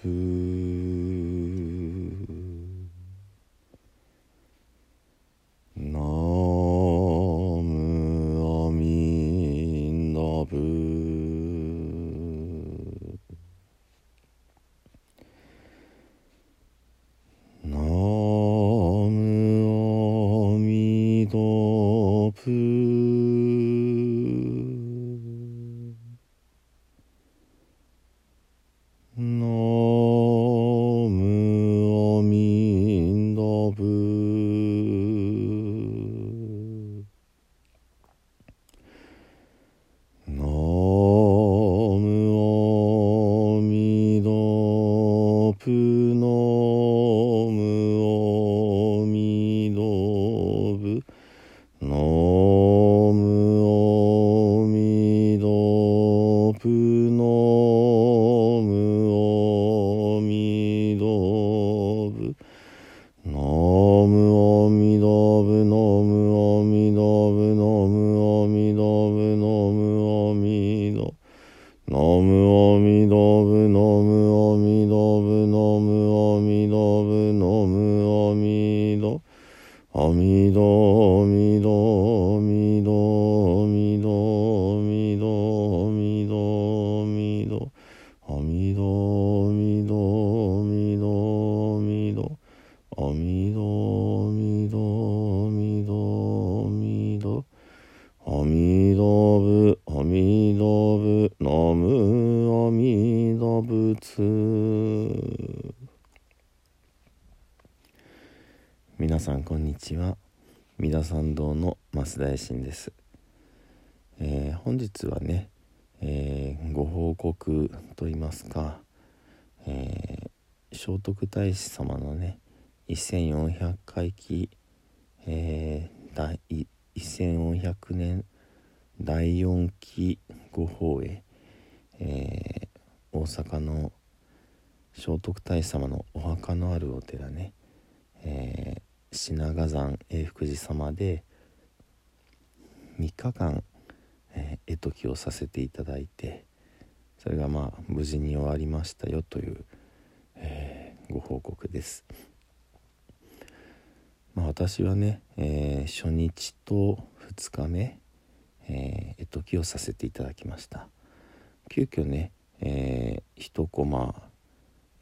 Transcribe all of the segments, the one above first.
ナムアミダブナムアミダブ努。どみどみどみどみどみどみどあみどみどみどみどあみどみどみどみどあみどぶあみどぶなむあみどぶつ皆さんこんにちは。三田参道の増田衛進です、えー本日はね、えーご報告といいますか、えー聖徳太子様のね1400回忌、えー第1400年第4期ご法会、えー大阪の聖徳太子様のお墓のあるお寺ね、品賀山永福寺様で3日間、え、絵解きをさせていただいてそれがまあ無事に終わりましたよという、えーご報告です。まあ、私はね、えー初日と2日目、え絵解きをさせていただきました急遽ね、えー、1コマ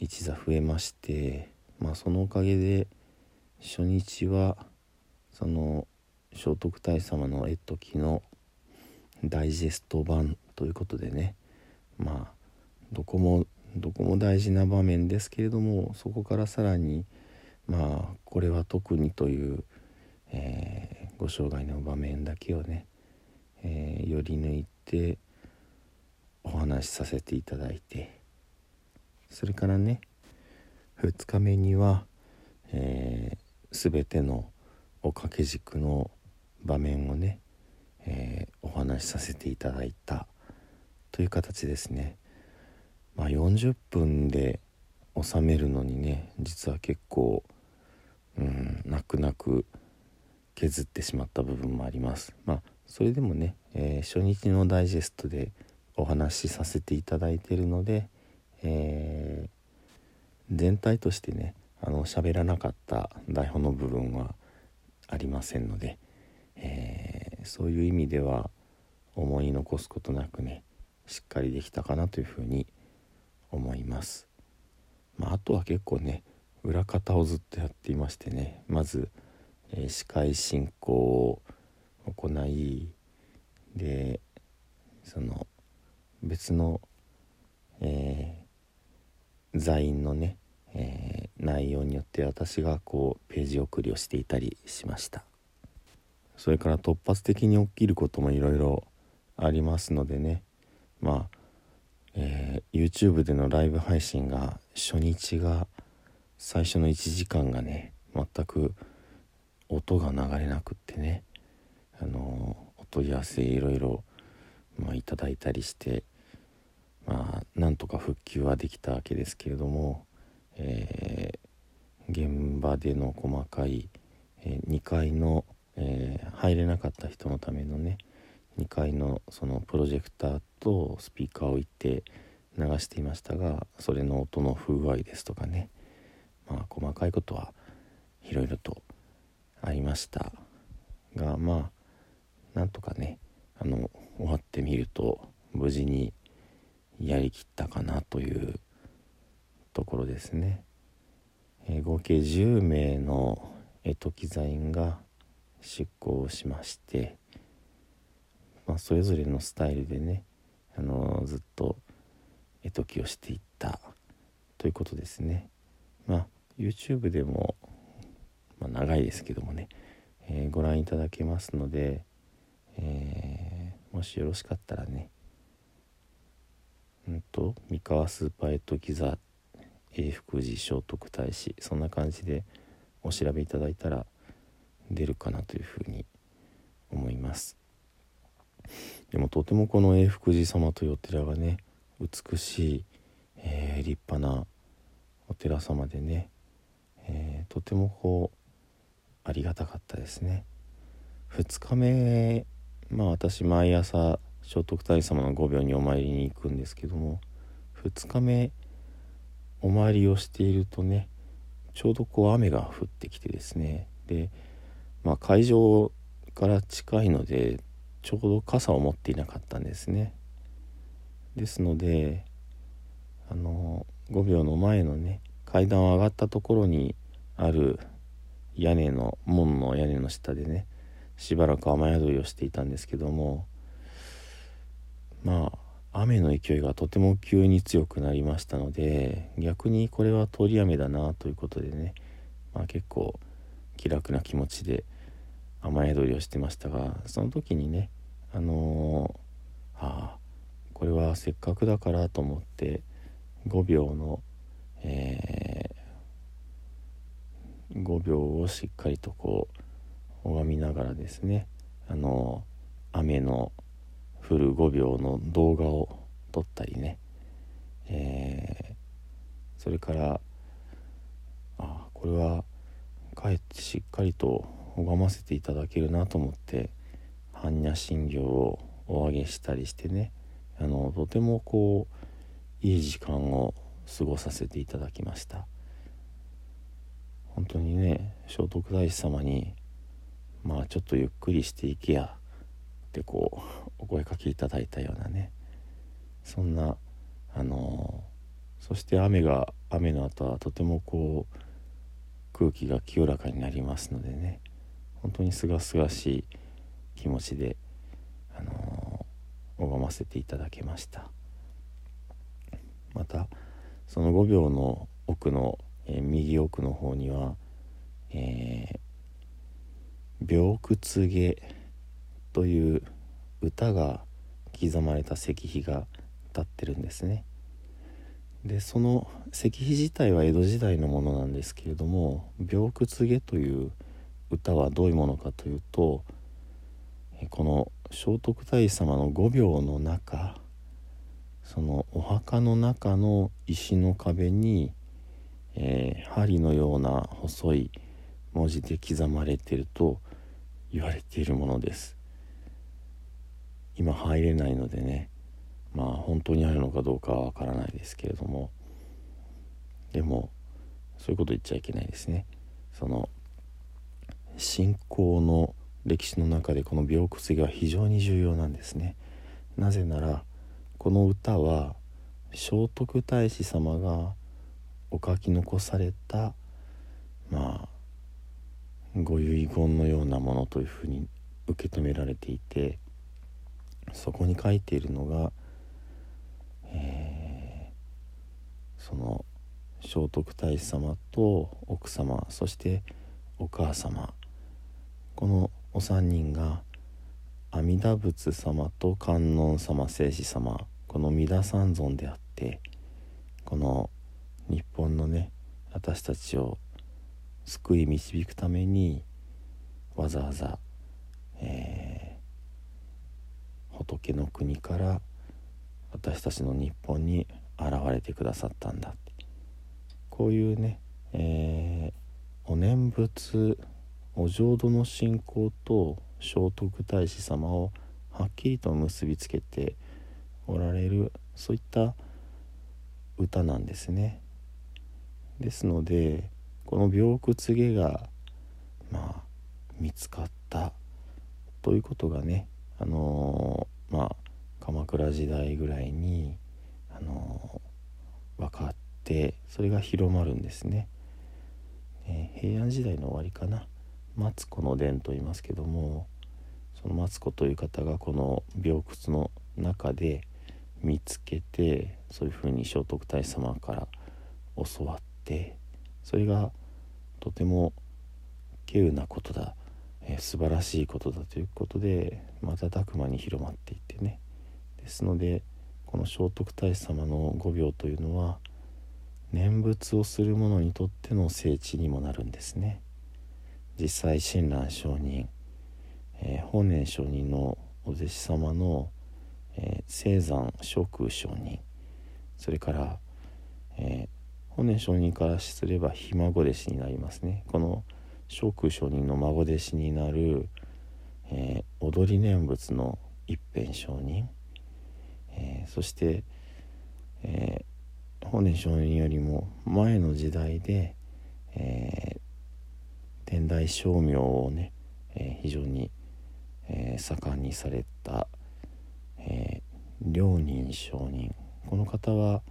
1座増えましてまあそのおかげで初日はその聖徳太子様の絵解きのダイジェスト版ということでね。まあどこもどこも大事な場面ですけれどもそこからさらにまあこれは特にという、えーご生涯の場面だけをね、えー、より抜いてお話しさせていただいて。それからね2日目には、えー全てのお掛け軸の場面をね、えーお話しさせていただいたという形ですね。まあ、40分で収めるのにね実は結構うん泣く泣く削ってしまった部分もありますまあそれでもね、えー初日のダイジェストでお話しさせていただいているので、えー全体としてねあの喋らなかった台本の部分はありませんので、えーそういう意味では思い残すことなくねしっかりできたかなというふうに思います。まあ、あとは結構ね裏方をずっとやっていましてねまず、えー司会進行を行いでその別の、えー座員のね、えー内容によって私がこうページ送りをしていたりしました。それから突発的に起きることもいろいろありますのでね。まあえー YouTube でのライブ配信が初日が最初の1時間がね全く音が流れなくってね。あのお問い合わせいろいろ、まあ、いただいたりしてまあなんとか復旧はできたわけですけれども、えー現場での細かい、え2階の、えー入れなかった人のためのね2階のそのプロジェクターとスピーカーを置いて流していましたがそれの音の不具合ですとかねまあ細かいことはいろいろとありました。がまあなんとかねあの終わってみると無事にやりきったかなというところですね、えー、合計10名の干支機材員が出向しまして、まあ、それぞれのスタイルでねあのずっと絵解きをしていったということですね。まあ YouTube でも、まあ、長いですけどもね、えー、ご覧いただけますので、えー、もしよろしかったらねうんと三河スーパーエットギザ福寺聖徳太子そんな感じでお調べいただいたら出るかなというふうに思います。でもとてもこの永福寺様というお寺がね美しい、えー、立派なお寺様でね、えー、とてもこうありがたかったですね。2日目まあ私毎朝聖徳太子様の御廟にお参りに行くんですけども2日目お参りをしているとねちょうどこう雨が降ってきてですね。で、まあ、会場から近いのでちょうど傘を持っていなかったんですね。ですのであの5秒の前のね階段を上がったところにある屋根の門の屋根の下でねしばらく雨宿りをしていたんですけどもまあ雨の勢いがとても急に強くなりましたので逆にこれは通り雨だなということでね、まあ、結構気楽な気持ちで雨宿りをしてましたがその時にねあのー、ああこれはせっかくだからと思って5秒の、えー、5秒をしっかりとこう拝みながらですねあのー、雨の降る5秒の動画を撮ったりね、えー、それからあこれはかえってしっかりと拝ませていただけるなと思って般若心経をお上げしたりしてね。あのとてもこういい時間を過ごさせていただきました。本当にね聖徳太子様にまあちょっとゆっくりしていけやってこうお声かけいただいたようなね。そんなあのそして雨が雨の後はとてもこう空気が清らかになりますのでね。本当にすがすがしい気持ちで、あの拝ませていただけました。またその5秒の奥の、えー、右奥の方には「えー、病窟下」という歌が刻まれた石碑が立ってるんですね。でその石碑自体は江戸時代のものなんですけれども「病窟下」という歌はどういうものかというとこの聖徳太子様の5秒の中そのお墓の中の石の壁に、えー、針のような細い文字で刻まれていると言われているものです。今入れないのでねまあ本当にあるのかどうかはわからないですけれどもでもそういうこと言っちゃいけないですね。その信仰の歴史の中でこの病窟が非常に重要なんですね。なぜならこの歌は聖徳太子様がお書き残されたまあご遺言のようなものというふうに受け止められていてそこに書いているのが、えー、その聖徳太子様と奥様そしてお母様。このお三人が阿弥陀仏様と観音様聖子様この三田三尊であってこの日本のね私たちを救い導くためにわざわざ、えー、仏の国から私たちの日本に現れてくださったんだこういうね、えー、お念仏お浄土の信仰と聖徳太子様をはっきりと結びつけておられるそういった、歌なんですね。ですのでこの病窟下がまあ見つかったということがねあの、まあ鎌倉時代ぐらいにあの、分かってそれが広まるんですね。え、平安時代の終わりかなマツコの伝と言いますけどもそのマツコという方がこの病窟の中で見つけてそういうふうに聖徳太子様から教わってそれがとても稀有なことだ、えー、素晴らしいことだということで瞬く間に広まっていってね。ですのでこの聖徳太子様の御病というのは念仏をする者にとっての聖地にもなるんですね。実際親鸞上人、えー、法然上人のお弟子様の、えー、聖山聖空上人それから、えー、本年上人からすればひ孫弟子になりますね。この聖空上人の孫弟子になる、えー、踊り念仏の一辺上人、えー、そして、えー、本年上人よりも前の時代で、えー、天台称名をね、えー、非常に、えー、盛んにされた、えー、良人上人。この方は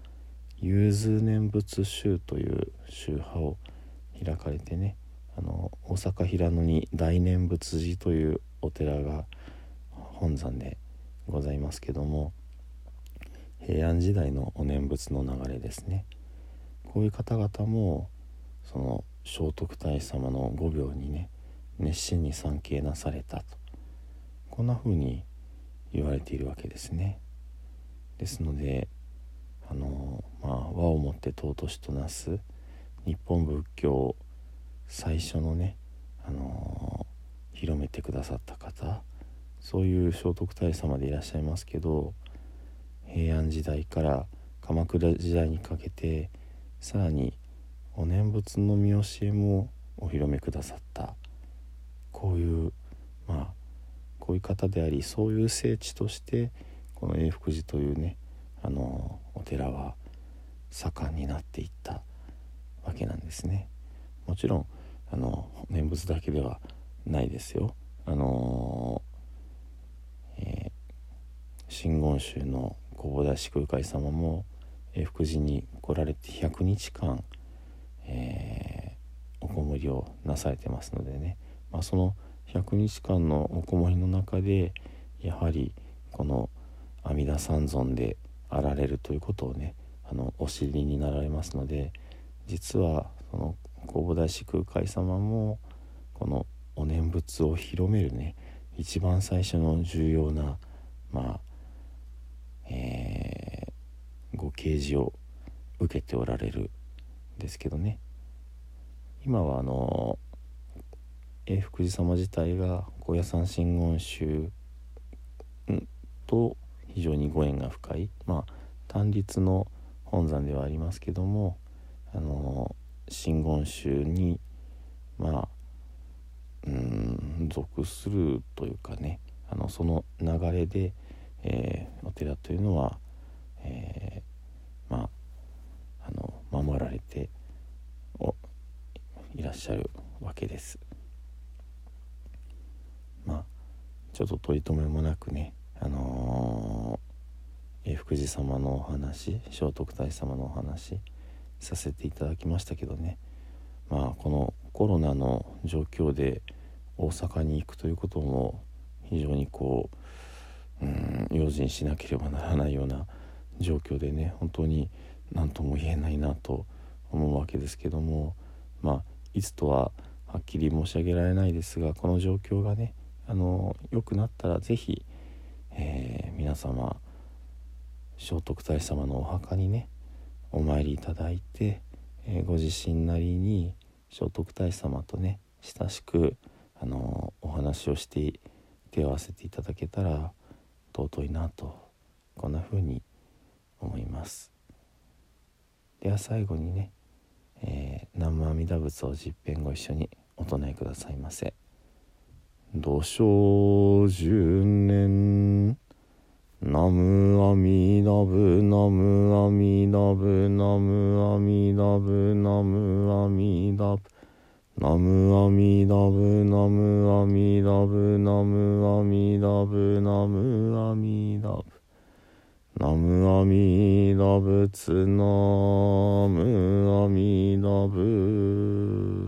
融通念仏宗という宗派を開かれてねあの大阪平野に大念仏寺というお寺が本山でございますけども平安時代のお念仏の流れですね。こういう方々もその聖徳太子様の御病にね熱心に参詣なされたと。こんな風に言われているわけですね。ですのであのまあ和をもって尊しとなす日本仏教最初のねあの広めてくださった方そういう聖徳太子様でいらっしゃいますけど平安時代から鎌倉時代にかけてさらにお念仏の見教えもお披露目くださった。こういうまあこういう方でありそういう聖地としてこの永福寺というねあのお寺は盛んになっていったわけなんですね。もちろんあの念仏だけではないですよ。あのえー、真言宗の弘法大師空海様も永福寺に来られて100日間、えー、おこもりをなされてますのでね、まあ、その100日間のおこもりの中でやはりこの阿弥陀三尊であられるということをねあのお知りになられますので実はその弘法大師空海様もこのお念仏を広めるね一番最初の重要なまあえー、ご啓示を受けておられるんですけどね。今はあの永福寺様自体が高野山真言宗と非常にご縁が深いまあ単立の本山ではありますけどもあの真言宗にまあうん属するというかねあのその流れで、えー、お寺というのは、えー、まああの守られておいらっしゃるわけです。まあちょっと取り留めもなくねあのー、え福寺様のお話聖徳太子様のお話させていただきましたけどね。まあこのコロナの状況で大阪に行くということも非常にこううん用心しなければならないような状況でね本当に何とも言えないなと思うわけですけどもまあいつとははっきり申し上げられないですがこの状況がねあの良くなったら是非えー、皆様聖徳太子様のお墓にねお参りいただいて、えー、ご自身なりに聖徳太子様とね親しく、あのー、お話をして手を合わせていただけたら尊いなとこんな風に思いますでは最後にね、えー、南無阿弥陀仏を十遍ご一緒にお唱えくださいませ。土生十年ナムアミダブナム阿弥陀仏ナムアミダブナムアミダブ。ナムアミダブナムアミダブナムアミダブナムアミダブ。ナムアミダ仏ナムアミダブ。